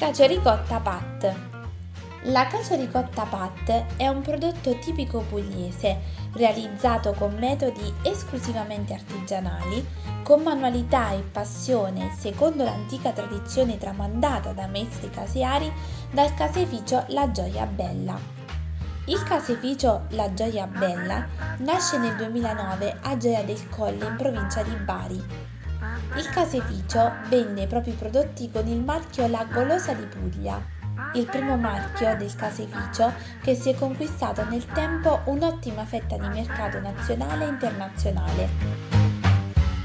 Cacio ricotta Pat. La cacio ricotta Pat è un prodotto tipico pugliese, realizzato con metodi esclusivamente artigianali, con manualità e passione secondo l'antica tradizione tramandata da maestri caseari dal caseificio La Gioia Bella. Il caseificio La Gioia Bella nasce nel 2009 a Gioia del Colle in provincia di Bari il caseificio vende i propri prodotti con il marchio La Golosa di Puglia, il primo marchio del caseificio che si è conquistato nel tempo un'ottima fetta di mercato nazionale e internazionale.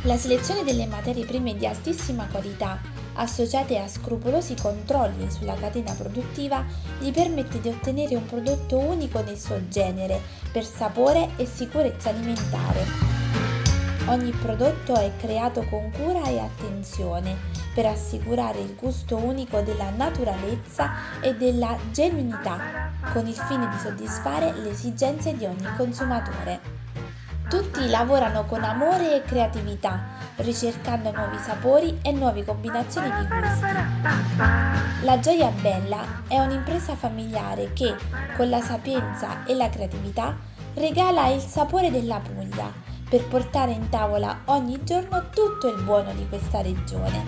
La selezione delle materie prime di altissima qualità, associate a scrupolosi controlli sulla catena produttiva, gli permette di ottenere un prodotto unico nel suo genere per sapore e sicurezza alimentare. Ogni prodotto è creato con cura e attenzione per assicurare il gusto unico della naturalezza e della genuinità, con il fine di soddisfare le esigenze di ogni consumatore. Tutti lavorano con amore e creatività, ricercando nuovi sapori e nuove combinazioni di gusti. La Gioia Bella è un'impresa familiare che, con la sapienza e la creatività, regala il sapore della Puglia per portare in tavola ogni giorno tutto il buono di questa regione.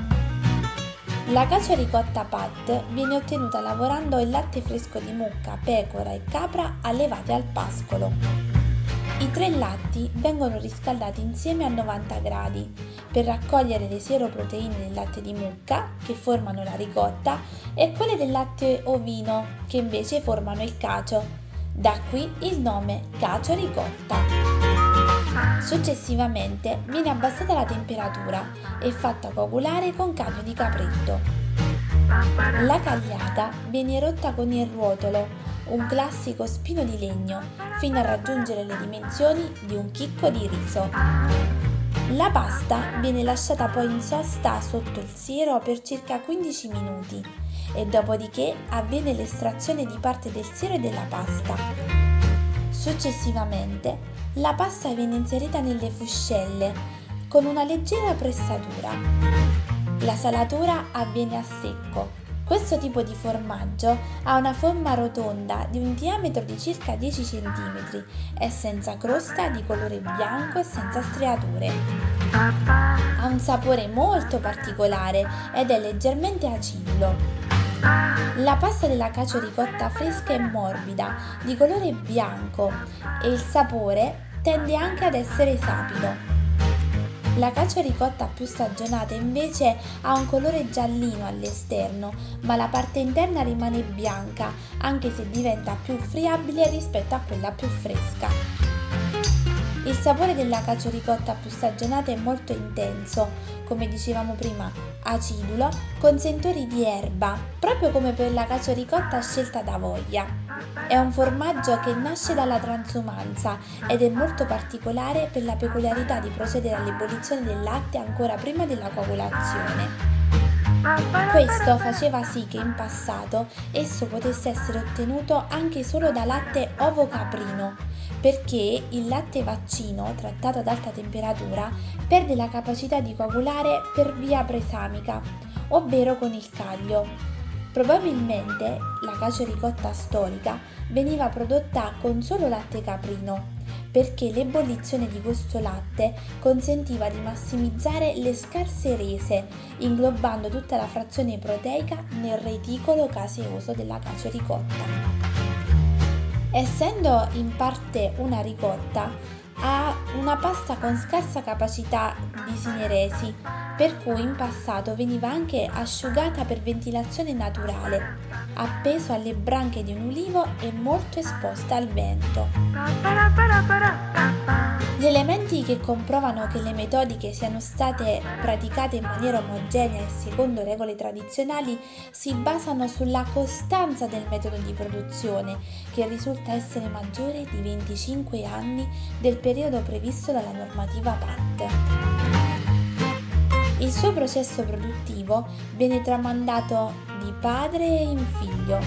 La cacio ricotta pat viene ottenuta lavorando il latte fresco di mucca, pecora e capra allevate al pascolo. I tre latti vengono riscaldati insieme a 90 gradi per raccogliere le seroproteine del latte di mucca che formano la ricotta e quelle del latte ovino che invece formano il cacio. Da qui il nome cacio ricotta. Successivamente viene abbassata la temperatura e fatta coagulare con cappio di capretto. La cagliata viene rotta con il ruotolo, un classico spino di legno, fino a raggiungere le dimensioni di un chicco di riso. La pasta viene lasciata poi in sosta sotto il siero per circa 15 minuti e dopodiché avviene l'estrazione di parte del siero e della pasta. Successivamente la pasta viene inserita nelle fuscelle con una leggera pressatura. La salatura avviene a secco. Questo tipo di formaggio ha una forma rotonda di un diametro di circa 10 cm, è senza crosta, di colore bianco e senza striature. Ha un sapore molto particolare ed è leggermente acidulo. La pasta della cacio ricotta fresca e morbida, di colore bianco e il sapore tende anche ad essere sapido. La cacio ricotta più stagionata invece ha un colore giallino all'esterno, ma la parte interna rimane bianca, anche se diventa più friabile rispetto a quella più fresca. Il sapore della cacio ricotta più stagionata è molto intenso, come dicevamo prima, acidulo, con sentori di erba, proprio come per la cacio ricotta scelta da voglia. È un formaggio che nasce dalla transumanza ed è molto particolare per la peculiarità di procedere all'ebollizione del latte ancora prima della coagulazione. Questo faceva sì che in passato esso potesse essere ottenuto anche solo da latte ovo caprino, perché il latte vaccino trattato ad alta temperatura perde la capacità di coagulare per via presamica, ovvero con il caglio. Probabilmente la cacio ricotta storica veniva prodotta con solo latte caprino, perché l'ebollizione di questo latte consentiva di massimizzare le scarse rese, inglobando tutta la frazione proteica nel reticolo caseoso della cacio ricotta. Essendo in parte una ricotta, ha una pasta con scarsa capacità di sineresi, per cui in passato veniva anche asciugata per ventilazione naturale, appeso alle branche di un ulivo e molto esposta al vento. Gli elementi che comprovano che le metodiche siano state praticate in maniera omogenea e secondo regole tradizionali si basano sulla costanza del metodo di produzione, che risulta essere maggiore di 25 anni del periodo previsto dalla normativa PAT. Il suo processo produttivo viene tramandato di padre in figlio.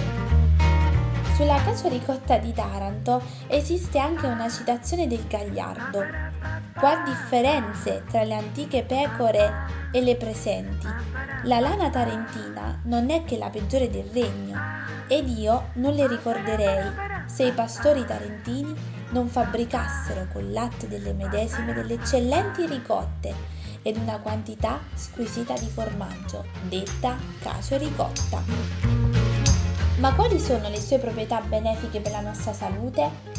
Sulla cacio ricotta di Taranto esiste anche una citazione del Gagliardo. Quali differenze tra le antiche pecore e le presenti. La lana tarentina non è che la peggiore del regno ed io non le ricorderei se i pastori tarentini non fabbricassero col latte delle medesime delle eccellenti ricotte ed una quantità squisita di formaggio, detta cacio ricotta. Ma quali sono le sue proprietà benefiche per la nostra salute?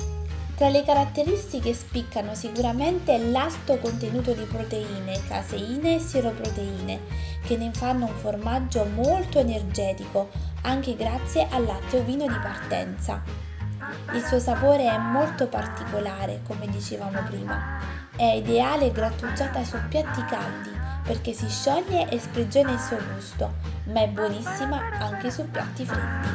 Tra le caratteristiche spiccano sicuramente l'alto contenuto di proteine, caseine e sieroproteine, che ne fanno un formaggio molto energetico, anche grazie al latte ovino di partenza. Il suo sapore è molto particolare, come dicevamo prima. È ideale grattugiata su piatti caldi perché si scioglie e sprigiona il suo gusto, ma è buonissima anche su piatti freddi.